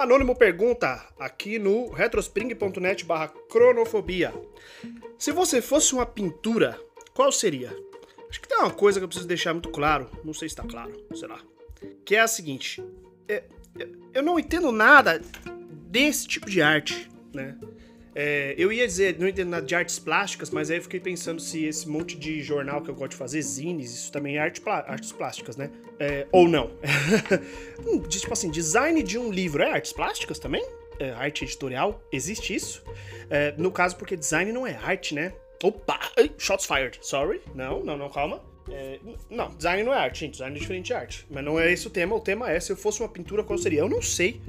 Anônimo pergunta aqui no retrospring.net barra cronofobia. Se você fosse uma pintura, qual seria? Acho que tem uma coisa que eu preciso deixar muito claro, não sei se está claro, sei lá. Que é a seguinte: é, é, eu não entendo nada desse tipo de arte, né? É, eu ia dizer, não entendo nada de artes plásticas, mas aí eu fiquei pensando se esse monte de jornal que eu gosto de fazer, zines, isso também é arte, artes plásticas, né? É, ou não. Hum, tipo assim, design de um livro é artes plásticas também? É, arte editorial? Existe isso? É, no caso, porque design não é arte, né? Opa! Shots fired. Sorry. Não, não, não, calma. É, não, design não é arte, gente. Design é diferente de arte. Mas não é esse o tema. O tema é se eu fosse uma pintura, qual seria? Eu não sei.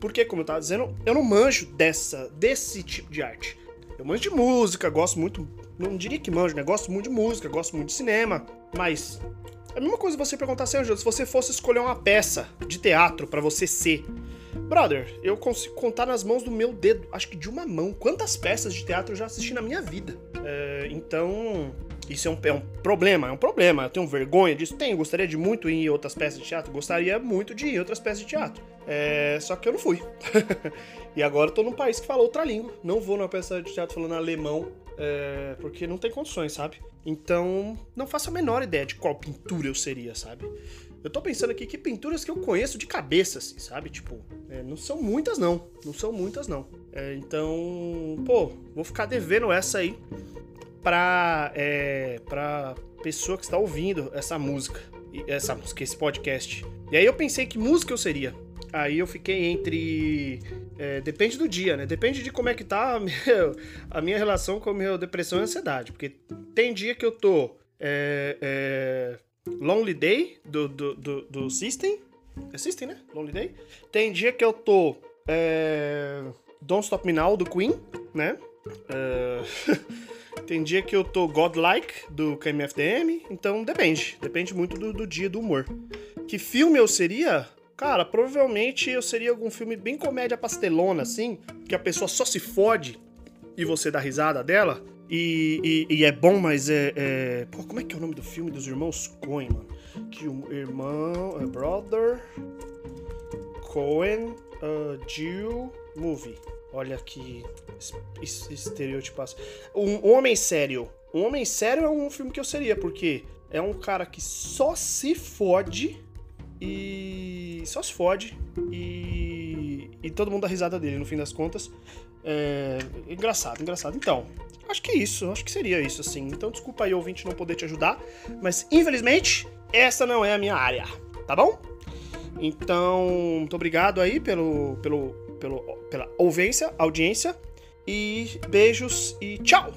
Porque, como eu tava dizendo, eu não manjo dessa, desse tipo de arte. Eu manjo de música, gosto muito. Não diria que manjo, né? Gosto muito de música, gosto muito de cinema. Mas. É a mesma coisa você perguntar Angelo, se você fosse escolher uma peça de teatro para você ser. Brother, eu consigo contar nas mãos do meu dedo, acho que de uma mão, quantas peças de teatro eu já assisti na minha vida. É, então, isso é um, é um, problema, é um problema. Eu tenho vergonha disso? Tenho. Gostaria de muito ir em outras peças de teatro? Gostaria muito de ir em outras peças de teatro. É, só que eu não fui. e agora eu tô num país que fala outra língua. Não vou numa peça de teatro falando alemão, é, porque não tem condições, sabe? Então, não faço a menor ideia de qual pintura eu seria, sabe? Eu tô pensando aqui que pinturas que eu conheço de cabeça, assim, sabe? Tipo, é, não são muitas, não. Não são muitas, não. É, então, pô, vou ficar devendo essa aí para é, pra pessoa que está ouvindo essa música, essa música, esse podcast. E aí eu pensei que música eu seria. Aí eu fiquei entre. É, depende do dia, né? Depende de como é que tá a minha, a minha relação com a minha depressão e ansiedade. Porque tem dia que eu tô. É, é, Lonely Day do, do, do, do, System. É System, né? Lonely Day. Tem dia que eu tô. É, Don't Stop Me Now do Queen, né? É, Tem dia que eu tô godlike do KMFDM, então depende. Depende muito do, do dia do humor. Que filme eu seria? Cara, provavelmente eu seria algum filme bem comédia pastelona, assim, que a pessoa só se fode e você dá risada dela. E, e, e é bom, mas é, é, Pô, como é que é o nome do filme dos irmãos Coen, mano? Que o irmão. É brother. Coen. Uh, Jill Movie. Olha que estereotipaço. Um homem sério. Um homem sério é um filme que eu seria, porque é um cara que só se fode e. só se fode e. e todo mundo dá risada dele no fim das contas. É... Engraçado, engraçado. Então, acho que é isso, acho que seria isso, assim. Então, desculpa aí, ouvinte, não poder te ajudar, mas infelizmente, essa não é a minha área, tá bom? Então, muito obrigado aí pelo, pelo pelo, pela ouvência, audiência. E beijos e tchau!